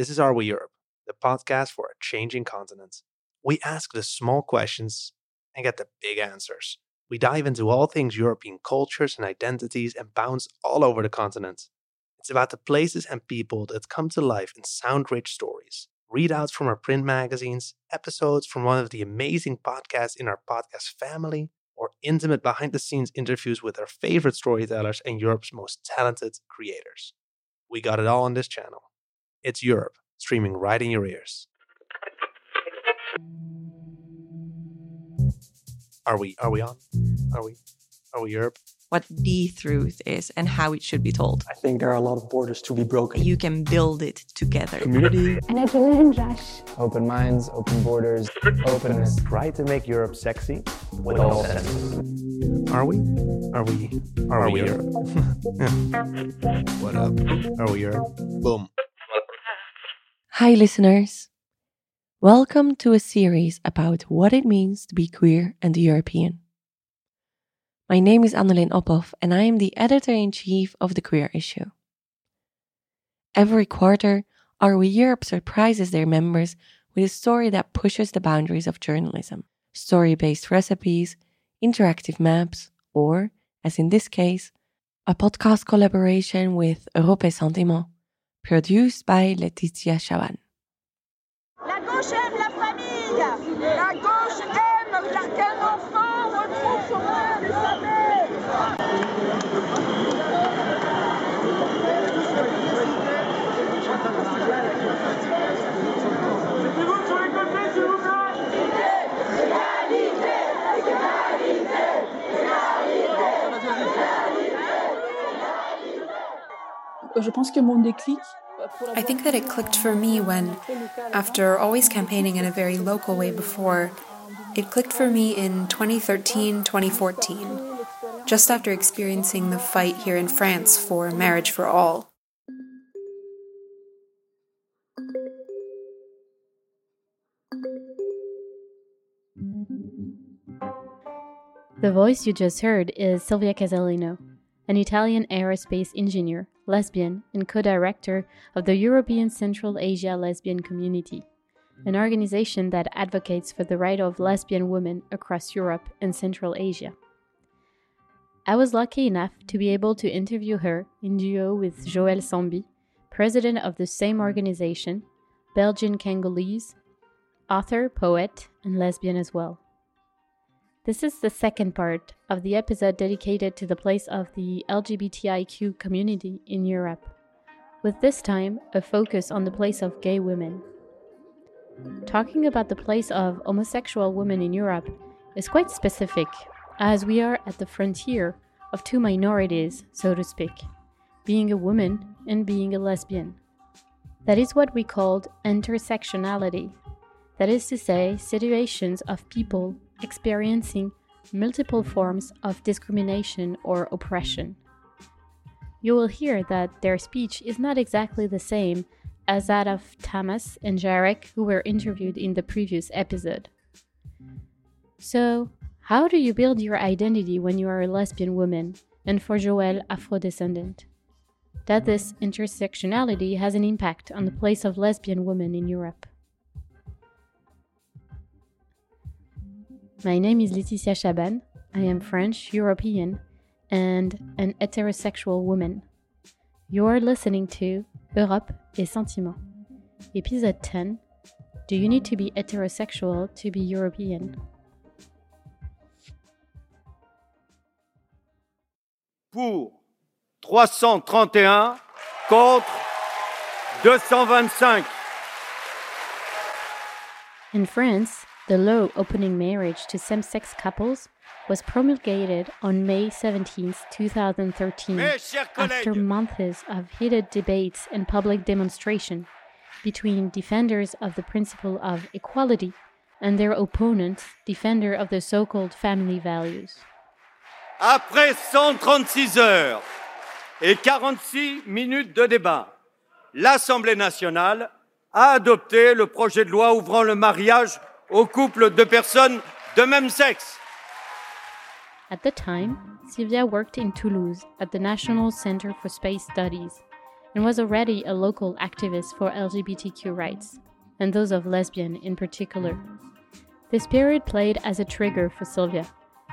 This is Are We Europe, the podcast for a changing continent. We ask the small questions and get the big answers. We dive into all things European cultures and identities and bounce all over the continent. It's about the places and people that come to life in sound rich stories, readouts from our print magazines, episodes from one of the amazing podcasts in our podcast family, or intimate behind the scenes interviews with our favorite storytellers and Europe's most talented creators. We got it all on this channel. It's Europe, streaming right in your ears. Are we are we on? Are we are we Europe? What the truth is and how it should be told. I think there are a lot of borders to be broken. You can build it together. Community, An asylum rush. Open minds, open borders, openness. Try to make Europe sexy with all senses. Are we? Are we? Are, we, Europe? what up? Are we Europe? Boom. Hi, listeners. Welcome to a series about what it means to be queer and European. My name is Annelien Ophoff, and I am the editor in chief of the Queer Issue. Every quarter, We Europe surprises their members with a story that pushes the boundaries of journalism story based recipes, interactive maps, or, as in this case, a podcast collaboration with Europe Sentiment, produced by Laetitia Chaban. Euh, je pense que mon déclic. Euh, I think that it clicked for me when, after always campaigning in a very local way before, it clicked for me in 2013 2014, just after experiencing the fight here in France for marriage for all. The voice you just heard is Silvia Casalino, an Italian aerospace engineer, lesbian, and co director of the European Central Asia Lesbian Community, an organization that advocates for the right of lesbian women across Europe and Central Asia. I was lucky enough to be able to interview her in duo with Joëlle Sambi, president of the same organization, Belgian Congolese, author, poet, and lesbian as well. This is the second part of the episode dedicated to the place of the LGBTIQ community in Europe, with this time a focus on the place of gay women. Talking about the place of homosexual women in Europe is quite specific, as we are at the frontier of two minorities, so to speak being a woman and being a lesbian. That is what we called intersectionality, that is to say, situations of people experiencing multiple forms of discrimination or oppression. You will hear that their speech is not exactly the same as that of Thomas and Jarek, who were interviewed in the previous episode. So, how do you build your identity when you are a lesbian woman, and for Joëlle, Afro descendant? That this intersectionality has an impact on the place of lesbian women in Europe. My name is Laetitia Chaban. I am French, European, and an heterosexual woman. You're listening to Europe et Sentiment. Episode 10 Do you need to be heterosexual to be European? pour 331 contre 225. In France, the law opening marriage to same sex couples was promulgated on May 17, 2013, after months of heated debates and public demonstration between defenders of the principle of equality and their opponents, defender of the so-called family values. après 136 heures et 46 minutes de débat, l'Assemblée nationale a adopté le projet de loi ouvrant le mariage aux couples de personnes de même sexe. At the time, Silvia worked in Toulouse at the National Center for Space Studies and was already a local activist for LGBTQ rights, and those of lesbian in particular. This period played as a trigger for Silvia,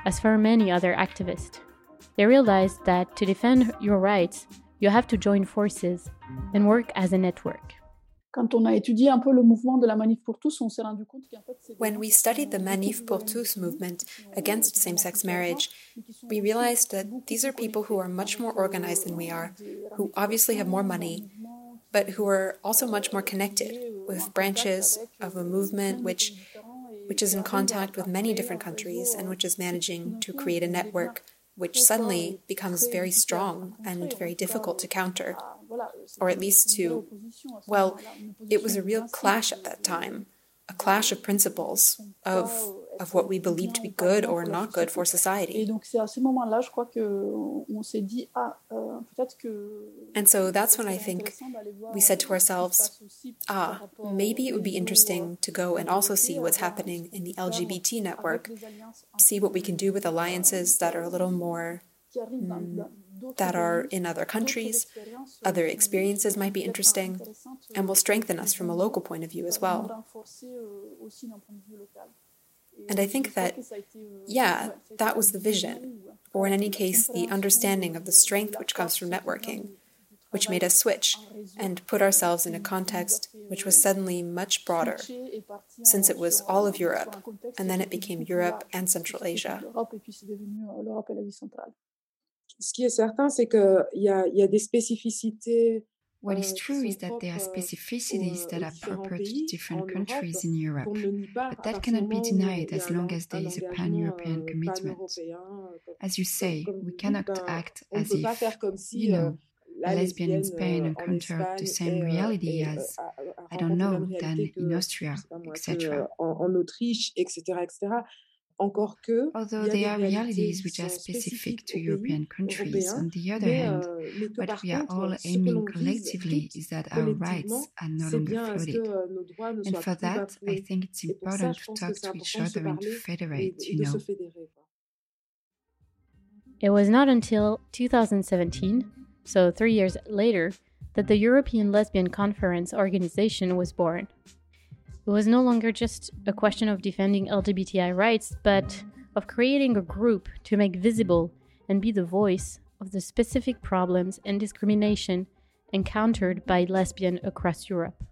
as for many other activists. They realized that to defend your rights, you have to join forces and work as a network. When we studied the Manif pour tous movement against same sex marriage, we realized that these are people who are much more organized than we are, who obviously have more money, but who are also much more connected with branches of a movement which, which is in contact with many different countries and which is managing to create a network which suddenly becomes very strong and very difficult to counter, or at least to, well, it was a real clash at that time, a clash of principles, of of what we believe to be good or not good for society. And so that's when I think we said to ourselves, ah, maybe it would be interesting to go and also see what's happening in the LGBT network, see what we can do with alliances that are a little more. Mm, that are in other countries, other experiences might be interesting, and will strengthen us from a local point of view as well. And I think that, yeah, that was the vision, or in any case, the understanding of the strength which comes from networking, which made us switch and put ourselves in a context which was suddenly much broader, since it was all of Europe, and then it became Europe and Central Asia. Ce qui est certain, c'est qu'il y a, y a des spécificités what is true is that there are specificities that are proper to different countries in Europe, but that cannot be denied as long as there is a pan European commitment. As you say, we cannot act as if, you know, a lesbian in Spain encountered the same reality as, I don't know, than in Austria, etc. Although there are realities which are specific to European countries, on the other hand, euh, what we are all aiming collectively is that our rights are no longer floated. And for that, I think it's important to talk to each other and to federate, you know. It was not until 2017, so three years later, that the European Lesbian Conference organization was born. It was no longer just a question of defending LGBTI rights, but of creating a group to make visible and be the voice of the specific problems and discrimination encountered by lesbians across Europe.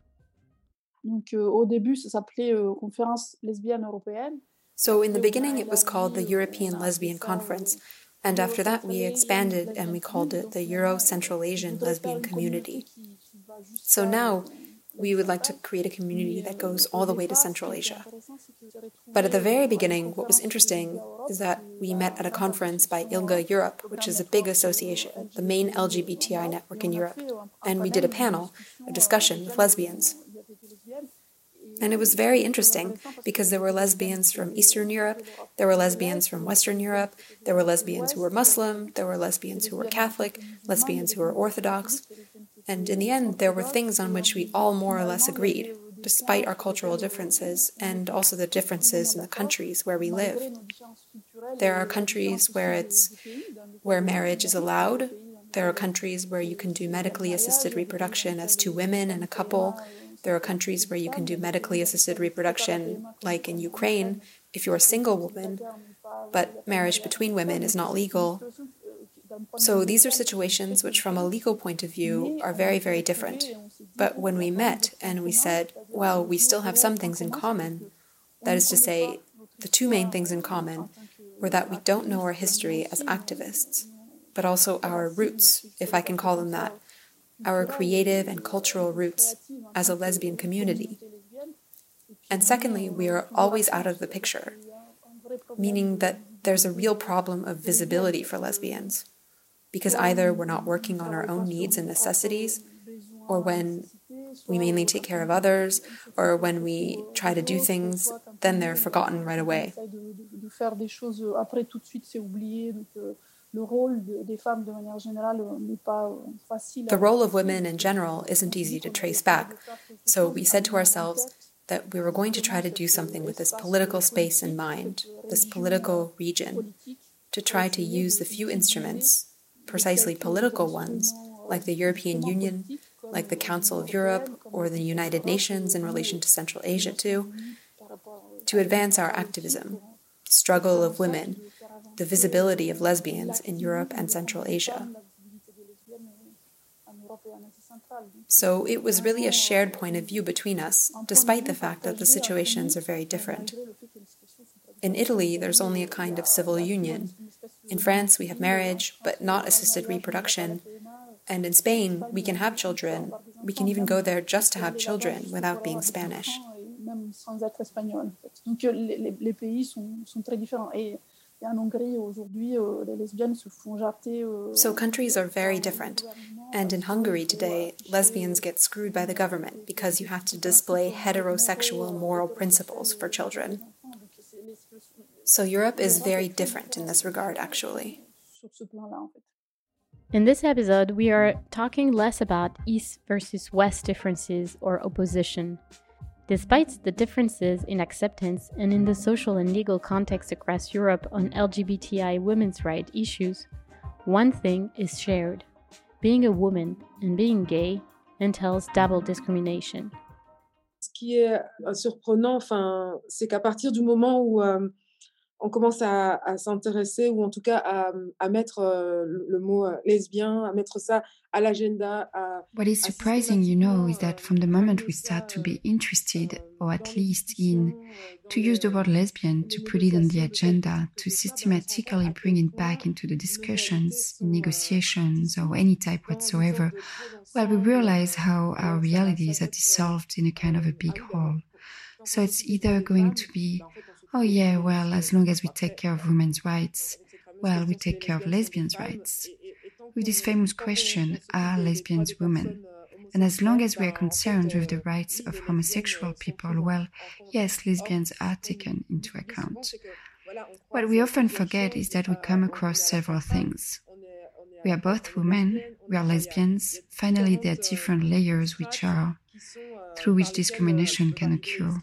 Donc, euh, au début, ça s'appelait euh, Conférence lesbienne européenne. So, in the beginning, it was called the European Lesbian Conference, and after that, we expanded and we called it the Euro Central Asian Lesbian Community. So now, we would like to create a community that goes all the way to Central Asia. But at the very beginning, what was interesting is that we met at a conference by ILGA Europe, which is a big association, the main LGBTI network in Europe. And we did a panel, a discussion with lesbians. And it was very interesting because there were lesbians from Eastern Europe, there were lesbians from Western Europe, there were lesbians who were Muslim, there were lesbians who were Catholic, lesbians who were Orthodox, and in the end, there were things on which we all more or less agreed, despite our cultural differences and also the differences in the countries where we live. There are countries where it's where marriage is allowed. There are countries where you can do medically assisted reproduction as two women and a couple. There are countries where you can do medically assisted reproduction, like in Ukraine, if you're a single woman, but marriage between women is not legal. So these are situations which, from a legal point of view, are very, very different. But when we met and we said, well, we still have some things in common, that is to say, the two main things in common were that we don't know our history as activists, but also our roots, if I can call them that, our creative and cultural roots as a lesbian community. And secondly, we are always out of the picture, meaning that there's a real problem of visibility for lesbians because either we're not working on our own needs and necessities, or when we mainly take care of others, or when we try to do things, then they're forgotten right away. The role of women in general isn't easy to trace back, so we said to ourselves that we were going to try to do something with this political space in mind, this political region, to try to use the few instruments precisely political ones, like the European Union, like the Council of Europe, or the United Nations in relation to Central Asia, too, to advance our activism, struggle of women, the visibility of lesbians in Europe and Central Asia. So it was really a shared point of view between us, despite the fact that the situations are very different. In Italy, there's only a kind of civil union. In France, we have marriage, but not assisted reproduction. And in Spain, we can have children. We can even go there just to have children without being Spanish. So countries are very different. And in Hungary today, lesbians get screwed by the government because you have to display heterosexual moral principles for children. So Europe is very different in this regard, actually. In this episode, we are talking less about East versus West differences or opposition. Despite the differences in acceptance and in the social and legal context across Europe on LGBTI women's rights issues, one thing is shared being a woman and being gay entails double discrimination. Ce qui est euh, surprenant, enfin, c'est qu'à partir du moment où euh, on commence à, à s'intéresser ou en tout cas à, à mettre euh, le mot euh, lesbien, à mettre ça à l'agenda. What is surprising, you know, is that from the moment we start to be interested, or at least in, to use the word lesbian, to put it on the agenda, to systematically bring it back into the discussions, negotiations, or any type whatsoever, well, we realize how our realities are dissolved in a kind of a big hole. So it's either going to be Oh, yeah, well, as long as we take care of women's rights, well, we take care of lesbians' rights. With this famous question, are lesbians women? And as long as we are concerned with the rights of homosexual people, well, yes, lesbians are taken into account. What we often forget is that we come across several things. We are both women, we are lesbians. Finally, there are different layers which are through which discrimination can occur.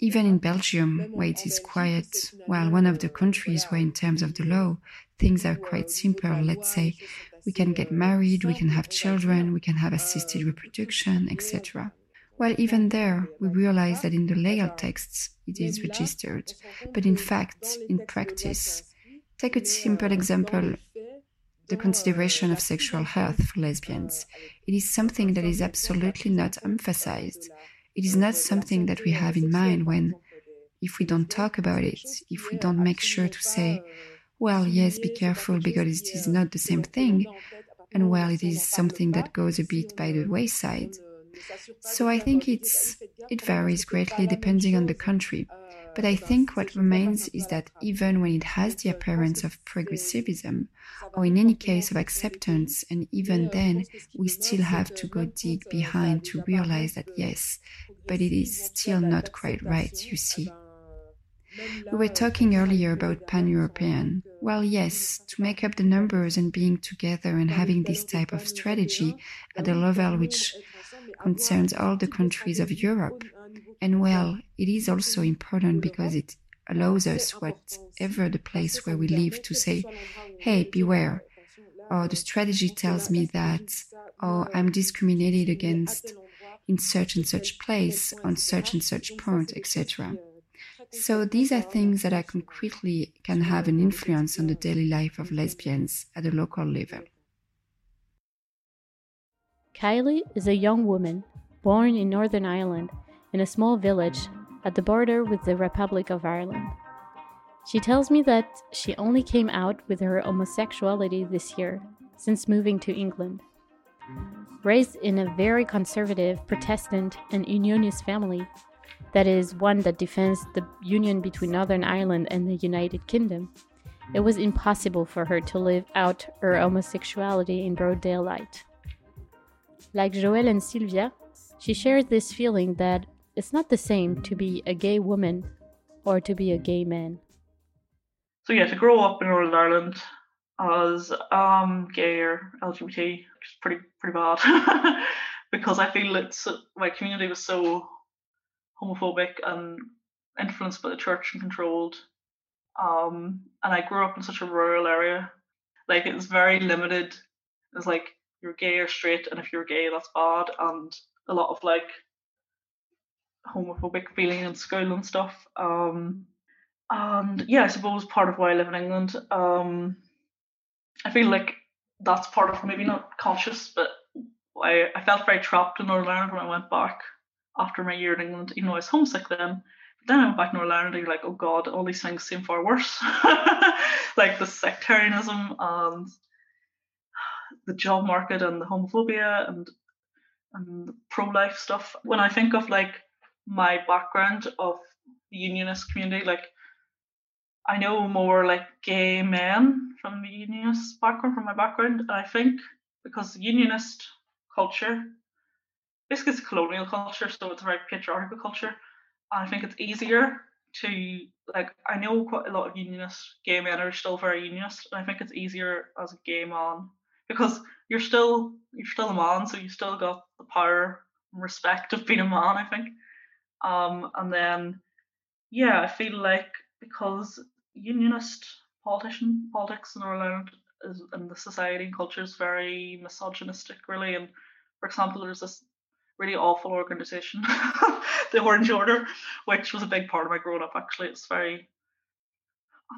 Even in Belgium, where it is quiet, while one of the countries where, in terms of the law, things are quite simple, let's say, we can get married, we can have children, we can have assisted reproduction, etc. Well, even there, we realize that in the legal texts it is registered, but in fact, in practice, take a simple example the consideration of sexual health for lesbians. It is something that is absolutely not emphasized. It is not something that we have in mind when, if we don't talk about it, if we don't make sure to say, well, yes, be careful because it is not the same thing, and well, it is something that goes a bit by the wayside. So I think it's it varies greatly depending on the country. But I think what remains is that even when it has the appearance of progressivism, or in any case of acceptance, and even then, we still have to go dig behind to realize that yes, but it is still not quite right, you see. We were talking earlier about pan European. Well, yes, to make up the numbers and being together and having this type of strategy at a level which concerns all the countries of Europe and well, it is also important because it allows us, whatever the place where we live, to say, hey, beware. Or the strategy tells me that, or I'm discriminated against in such and such place, on such and such point, etc. So these are things that I concretely can have an influence on the daily life of lesbians at a local level. Kylie is a young woman born in Northern Ireland in a small village at the border with the Republic of Ireland. She tells me that she only came out with her homosexuality this year, since moving to England. Raised in a very conservative Protestant and Unionist family, that is, one that defends the union between Northern Ireland and the United Kingdom, it was impossible for her to live out her homosexuality in broad daylight. Like Joëlle and Silvia, she shares this feeling that it's not the same to be a gay woman or to be a gay man. So yeah, to grow up in Northern Ireland as um gay or LGBT, which is pretty pretty bad because I feel it's my community was so homophobic and influenced by the church and controlled. Um, and I grew up in such a rural area, like it's very limited. It's like you're gay or straight, and if you're gay, that's bad, and a lot of like homophobic feeling in school and stuff. Um, and yeah, I suppose part of why I live in England, um, I feel like that's part of maybe not conscious, but I, I felt very trapped in Northern Ireland when I went back after my year in England, even though I was homesick then. But then I went back to Northern Ireland and you're like, oh God, all these things seem far worse. like the sectarianism and the job market and the homophobia and and pro life stuff. When I think of like my background of the unionist community, like I know more like gay men from the unionist background, from my background, I think because unionist culture, basically it's colonial culture, so it's a very patriarchal culture, and I think it's easier to like I know quite a lot of unionist gay men are still very unionist, and I think it's easier as a gay man because you're still you're still a man, so you still got the power and respect of being a man, I think. Um, and then yeah, I feel like because unionist politician politics in Ireland is, and the society and culture is very misogynistic, really. And for example, there's this really awful organization, the Orange Order, which was a big part of my growing up. Actually, it's very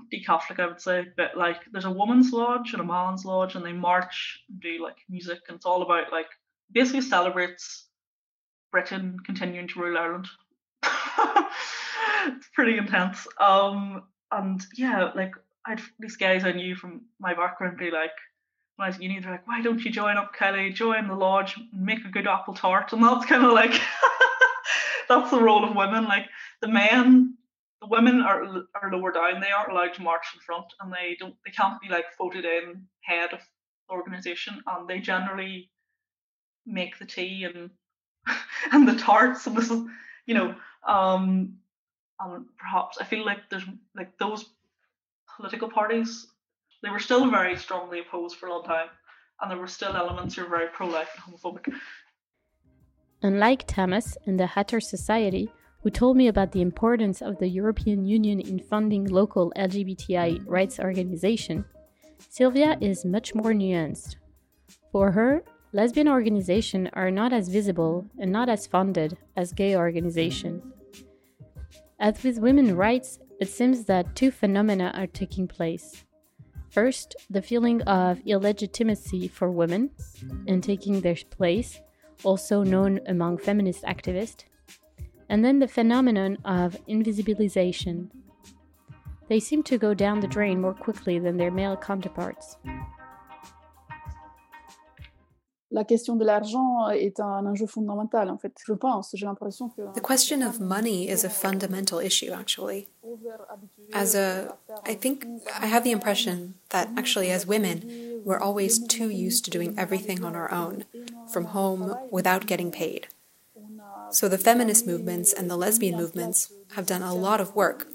anti-Catholic, I would say. But like, there's a woman's lodge and a man's lodge, and they march and do like music, and it's all about like basically celebrates Britain continuing to rule Ireland. it's pretty intense. Um, and yeah, like I'd these guys I knew from my background be like, when I was at uni, they're like, why don't you join up, Kelly? Join the lodge, make a good apple tart, and that's kind of like that's the role of women. Like the men, the women are are lower down. They aren't allowed to march in front, and they don't. They can't be like voted in head of the organization, and they generally make the tea and and the tarts. And this is, you know, um, and perhaps I feel like there's like those political parties, they were still very strongly opposed for a long time, and there were still elements who were very pro-life and homophobic. Unlike Thomas and the Hatter Society, who told me about the importance of the European Union in funding local LGBTI rights organization, Silvia is much more nuanced. For her, lesbian organizations are not as visible and not as funded as gay organizations. As with women's rights, it seems that two phenomena are taking place. First, the feeling of illegitimacy for women in taking their place, also known among feminist activists, and then the phenomenon of invisibilization. They seem to go down the drain more quickly than their male counterparts. La question de l'argent est un enjeu fondamental, en fait. Je pense, j'ai l'impression que. The question of money is a fundamental issue, actually. As a, I think, I have the impression that actually, as women, we're always too used to doing everything on our own, from home, without getting paid. So the feminist movements and the lesbian movements have done a lot of work,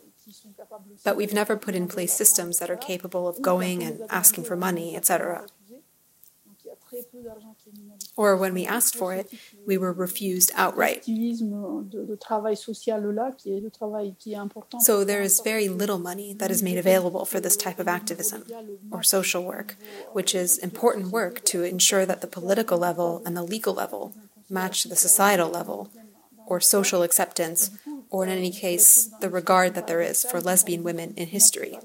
but we've never put in place systems that are capable of going and asking for money, etc. Or when we asked for it, we were refused outright. So there is very little money that is made available for this type of activism or social work, which is important work to ensure that the political level and the legal level match the societal level, or social acceptance, or in any case, the regard that there is for lesbian women in history.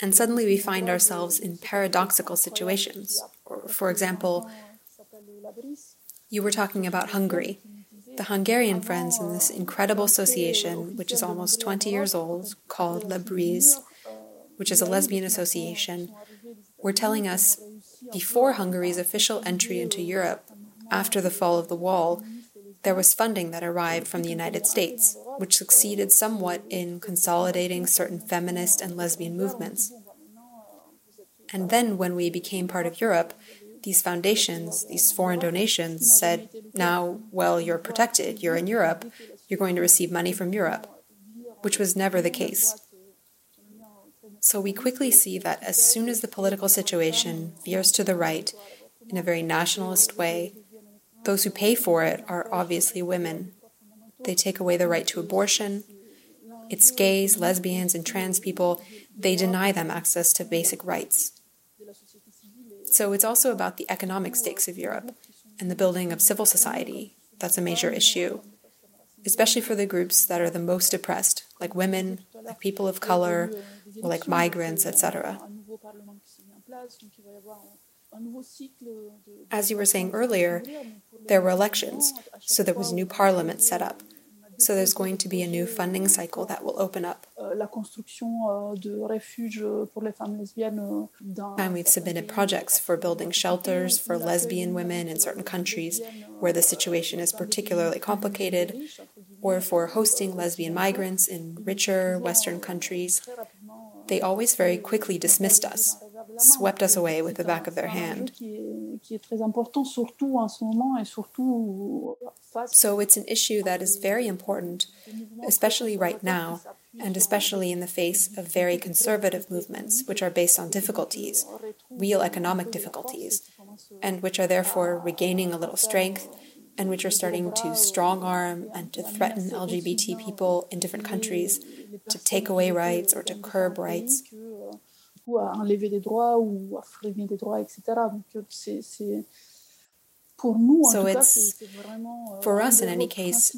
And suddenly we find ourselves in paradoxical situations. For example, you were talking about Hungary. The Hungarian friends in this incredible association, which is almost 20 years old, called Labrisz, which is a lesbian association, were telling us before Hungary's official entry into Europe, after the fall of the wall, there was funding that arrived from the United States, which succeeded somewhat in consolidating certain feminist and lesbian movements. And then, when we became part of Europe, these foundations, these foreign donations, said, now, well, you're protected, you're in Europe, you're going to receive money from Europe, which was never the case. So we quickly see that as soon as the political situation veers to the right in a very nationalist way, those who pay for it are obviously women. They take away the right to abortion. It's gays, lesbians, and trans people. They deny them access to basic rights. So it's also about the economic stakes of Europe and the building of civil society. That's a major issue, especially for the groups that are the most oppressed, like women, like people of color, or like migrants, etc. As you were saying earlier, there were elections, so there was a new parliament set up. So there's going to be a new funding cycle that will open up. And we've submitted projects for building shelters for lesbian women in certain countries where the situation is particularly complicated, or for hosting lesbian migrants in richer Western countries. They always very quickly dismissed us, swept us away with the back of their hand. So it's an issue that is very important, especially right now, and especially in the face of very conservative movements, which are based on difficulties, real economic difficulties, and which are therefore regaining a little strength, and which are starting to strong arm and to threaten LGBT people in different countries to take away rights or to curb rights coup à enlever des droits ou à freiner des droits, etc. Donc euh, c'est pour nous, so it's euh, for us in any case,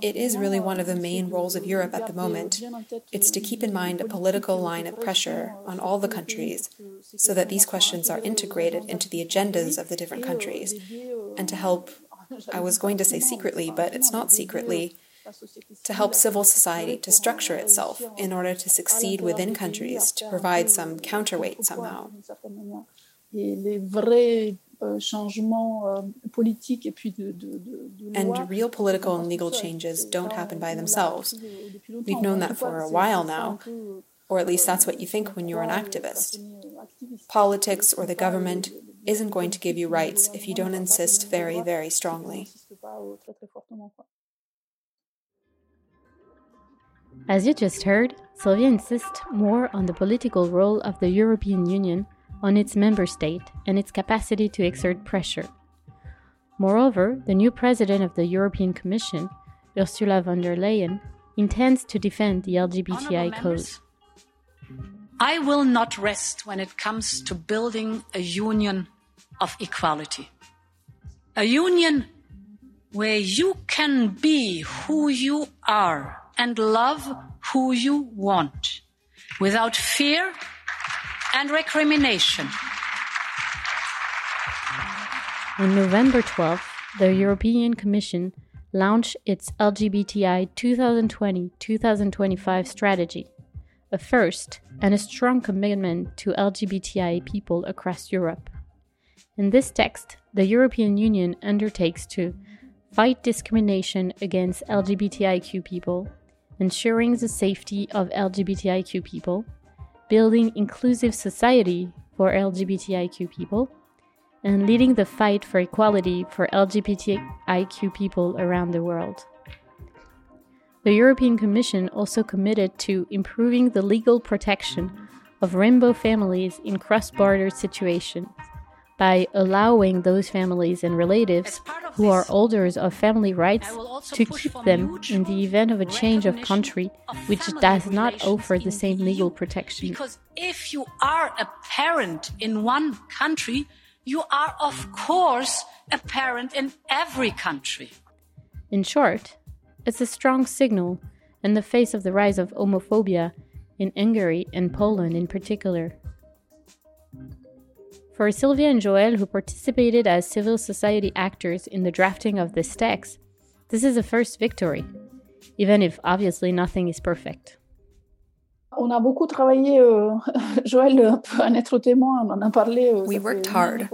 it is really one of the main roles of Europe at the moment. It's to keep in mind a political line of pressure on all the countries, so that these questions are integrated into the agendas of the different countries, and to help. I was going to say secretly, but it's not secretly to help civil society to structure itself in order to succeed within countries, to provide some counterweight somehow. And real political and legal changes don't happen by themselves. We've known that for a while now, or at least that's what you think when you're an activist. Politics or the government isn't going to give you rights if you don't insist very, very strongly. As you just heard, Silvia insists more on the political role of the European Union on its member state and its capacity to exert pressure. Moreover, the new president of the European Commission, Ursula von der Leyen, intends to defend the LGBTI code. I will not rest when it comes to building a union of equality. A union where you can be who you are and love who you want without fear and recrimination. On November 12th, the European Commission launched its LGBTI 2020 2025 strategy, a first and a strong commitment to LGBTI people across Europe. In this text, the European Union undertakes to fight discrimination against LGBTIQ people ensuring the safety of LGBTIQ people, building inclusive society for LGBTIQ people, and leading the fight for equality for LGBTIQ people around the world. The European Commission also committed to improving the legal protection of rainbow families in cross border situations by allowing those families and relatives who are holders of family rights to keep them in the event of a change of country which does not offer the same legal protection. Because if you are a parent in one country, you are, of course, a parent in every country. In short, it's a strong signal in the face of the rise of homophobia in Hungary and Poland in particular. For Silvia and Joëlle, who participated as civil society actors in the drafting of this text, this is a first victory, even if obviously nothing is perfect. On a beaucoup travaillé, euh, Joëlle peut en être témoin, on en a parlé. Euh, we worked hard.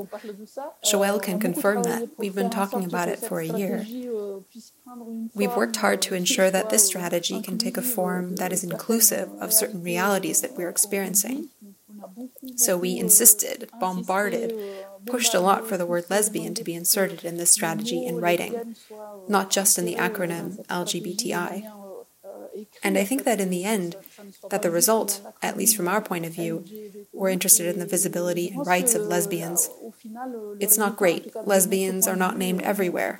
Joëlle can confirm that. We've been talking about it for a year. Euh, We've worked hard to ensure that this strategy can take a form that is inclusive of certain realities that we're experiencing. So we insisted, bombarded, pushed a lot for the word lesbian to be inserted in this strategy in writing, not just in the acronym LGBTI. And I think that in the end, that the result, at least from our point of view, we're interested in the visibility and rights of lesbians. It's not great. Lesbians are not named everywhere.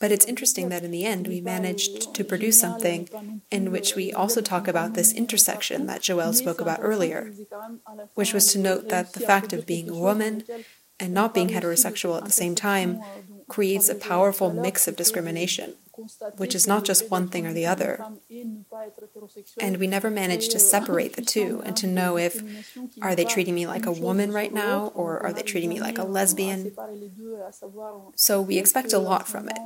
But it's interesting that in the end we managed to produce something in which we also talk about this intersection that Joelle spoke about earlier, which was to note that the fact of being a woman and not being heterosexual at the same time creates a powerful mix of discrimination which is not just one thing or the other. And we never manage to separate the two and to know if are they treating me like a woman right now or are they treating me like a lesbian. So we expect a lot from it.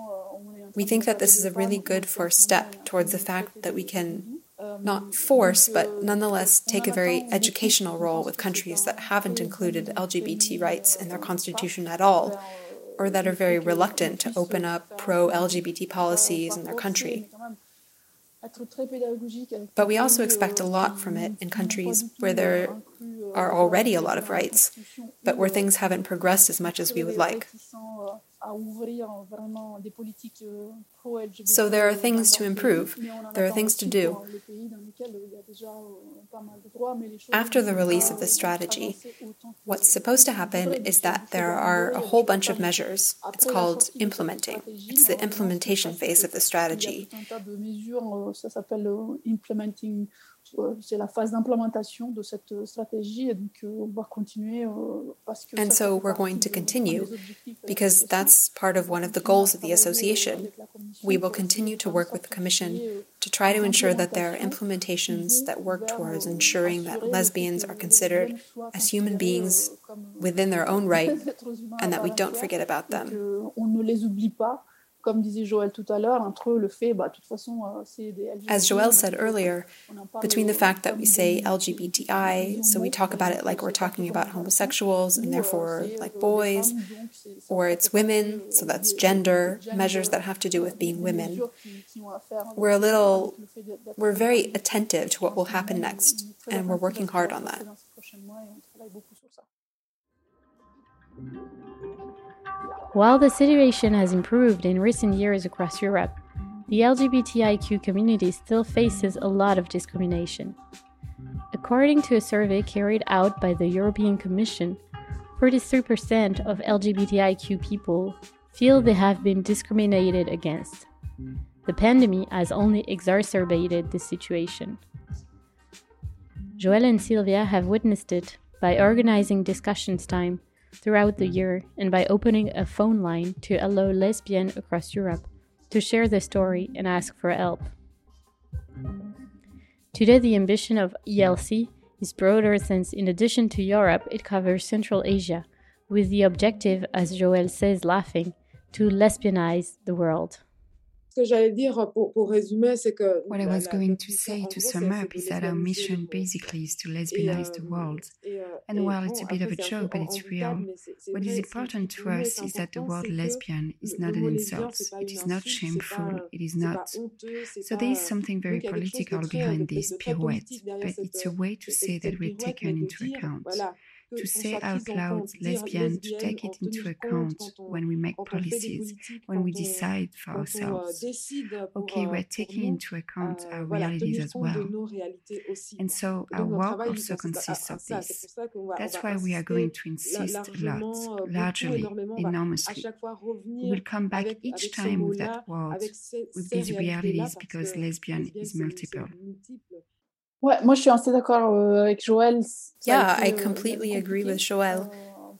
We think that this is a really good first step towards the fact that we can not force, but nonetheless take a very educational role with countries that haven't included LGBT rights in their constitution at all or that are very reluctant to open up pro LGBT policies in their country. But we also expect a lot from it in countries where there are already a lot of rights, but where things haven't progressed as much as we would like. So there are things to improve, there are things to do. After the release of the strategy, what's supposed to happen is that there are a whole bunch of measures. It's called implementing. It's the implementation phase of the strategy. Euh, c'est la phase d'implémentation de cette euh, stratégie et donc euh, on va continuer parce que And so we're going to continue because that's part of one of the goals of the association. We will continue to work with the commission to try to ensure that there are implementations that work towards ensuring that lesbians are considered as human beings within their own right and that we don't forget about them. Comme disait Joëlle tout à l'heure, entre le fait, bah, de toute façon, euh, c'est des LGBT. As Joëlle said earlier, between the fact that we say LGBTI, so we talk about it like we're talking about homosexuals and therefore like boys, or it's women, so that's gender, measures that have to do with being women. We're a little, we're very attentive to what will happen next, and we're working hard on that. While the situation has improved in recent years across Europe, the LGBTIQ community still faces a lot of discrimination. According to a survey carried out by the European Commission, 43% of LGBTIQ people feel they have been discriminated against. The pandemic has only exacerbated this situation. Joelle and Silvia have witnessed it by organizing discussions time throughout the hmm. year and by opening a phone line to allow lesbians across Europe to share their story and ask for help. Today, the ambition of ELC is broader since, in addition to Europe, it covers Central Asia, with the objective, as Joëlle says laughing, to lesbianize the world. Que j'allais dire pour, pour résumer, c'est que. What I was going to say to sum up is that our mission basically is to lesbianize the world. And while it's a bit of a joke, but it's real, what is important to us is that the word lesbian is not an insult, it is not shameful, it is not. So there is something very political behind this pirouette, but it's a way to say that we're taken into account to say out loud lesbian, to take it into account when we make policies, when we decide for ourselves. Okay, we're taking into account our realities as well. And so our work also consists of this. That's why we are going to insist a lot, largely, enormously. We will come back each time with that word, with these realities, because lesbian is multiple. Moi je suis assez d'accord euh, avec Joëlle. Yeah, I completely agree with Joëlle.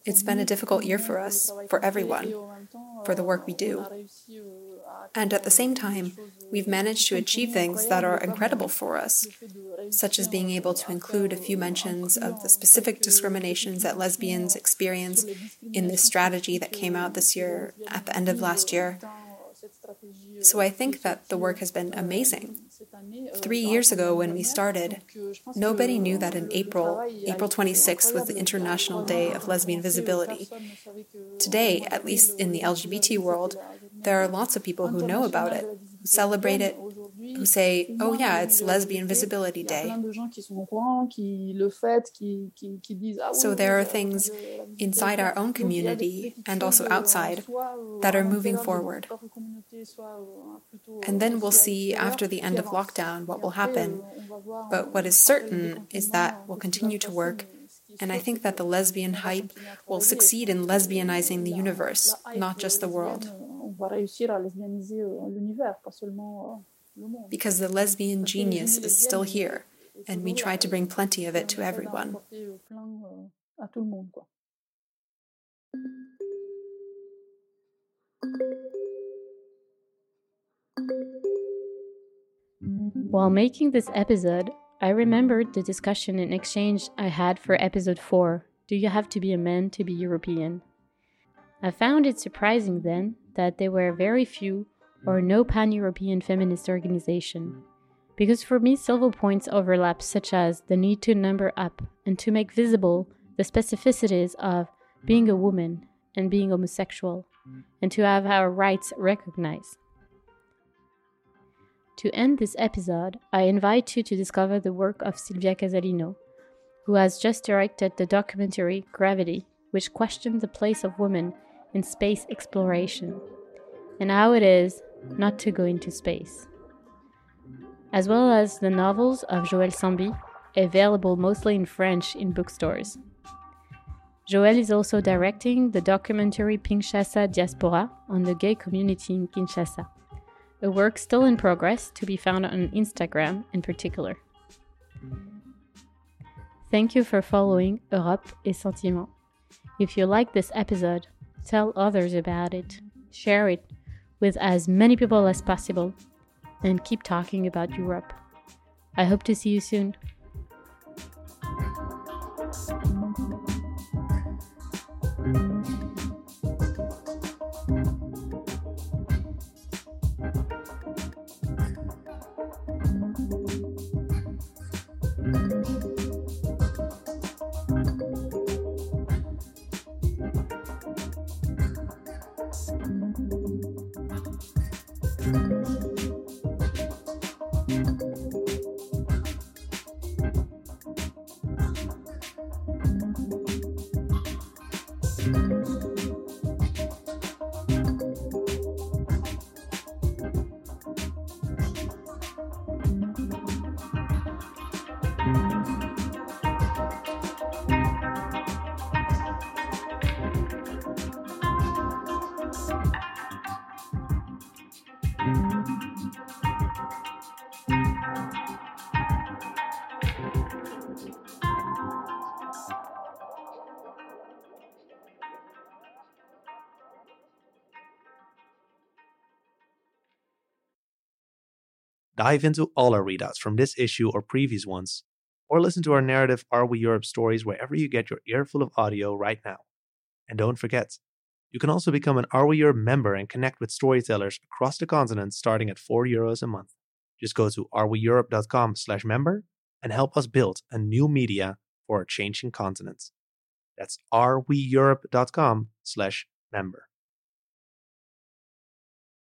It's been a difficult year for us, for everyone, for the work we do. And at the same time, we've managed to achieve things that are incredible for us, such as being able to include a few mentions of the specific discriminations that lesbians experience in this strategy that came out this year at the end of last year. So I think that the work has been amazing. Three years ago, when we started, nobody knew that in April, April 26th, was the International Day of Lesbian Visibility. Today, at least in the LGBT world, there are lots of people who know about it, who celebrate it, who say, oh yeah, it's Lesbian Visibility Day. So there are things inside our own community and also outside that are moving forward. And then we'll see after the end of lockdown what will happen. But what is certain is that we'll continue to work And I think that the lesbian hype will succeed in lesbianizing the universe, not just the world. Because the lesbian genius is still here, and we try to bring plenty of it to everyone. While making this episode, I remembered the discussion and exchange I had for episode 4 Do you have to be a man to be European? I found it surprising then that there were very few or no pan European feminist organization. Because for me, several points overlap, such as the need to number up and to make visible the specificities of being a woman and being homosexual, and to have our rights recognized. To end this episode, I invite you to discover the work of Silvia Casalino, who has just directed the documentary Gravity, which questioned the place of women in space exploration and how it is not to go into space. As well as the novels of Joëlle Sambi, available mostly in French in bookstores. Joëlle is also directing the documentary Kinshasa Diaspora on the gay community in Kinshasa a work still in progress to be found on Instagram in particular. Thank you for following Europe et Sentiment. If you like this episode, tell others about it, share it with as many people as possible, and keep talking about Europe. I hope to see you soon. Dive into all our readouts from this issue or previous ones, or listen to our narrative Are We Europe stories wherever you get your earful of audio right now. And don't forget, you can also become an Are We Europe member and connect with storytellers across the continent starting at 4 euros a month. Just go to areweeurope.com slash member and help us build a new media for a changing continent. That's areweeurope.com slash member.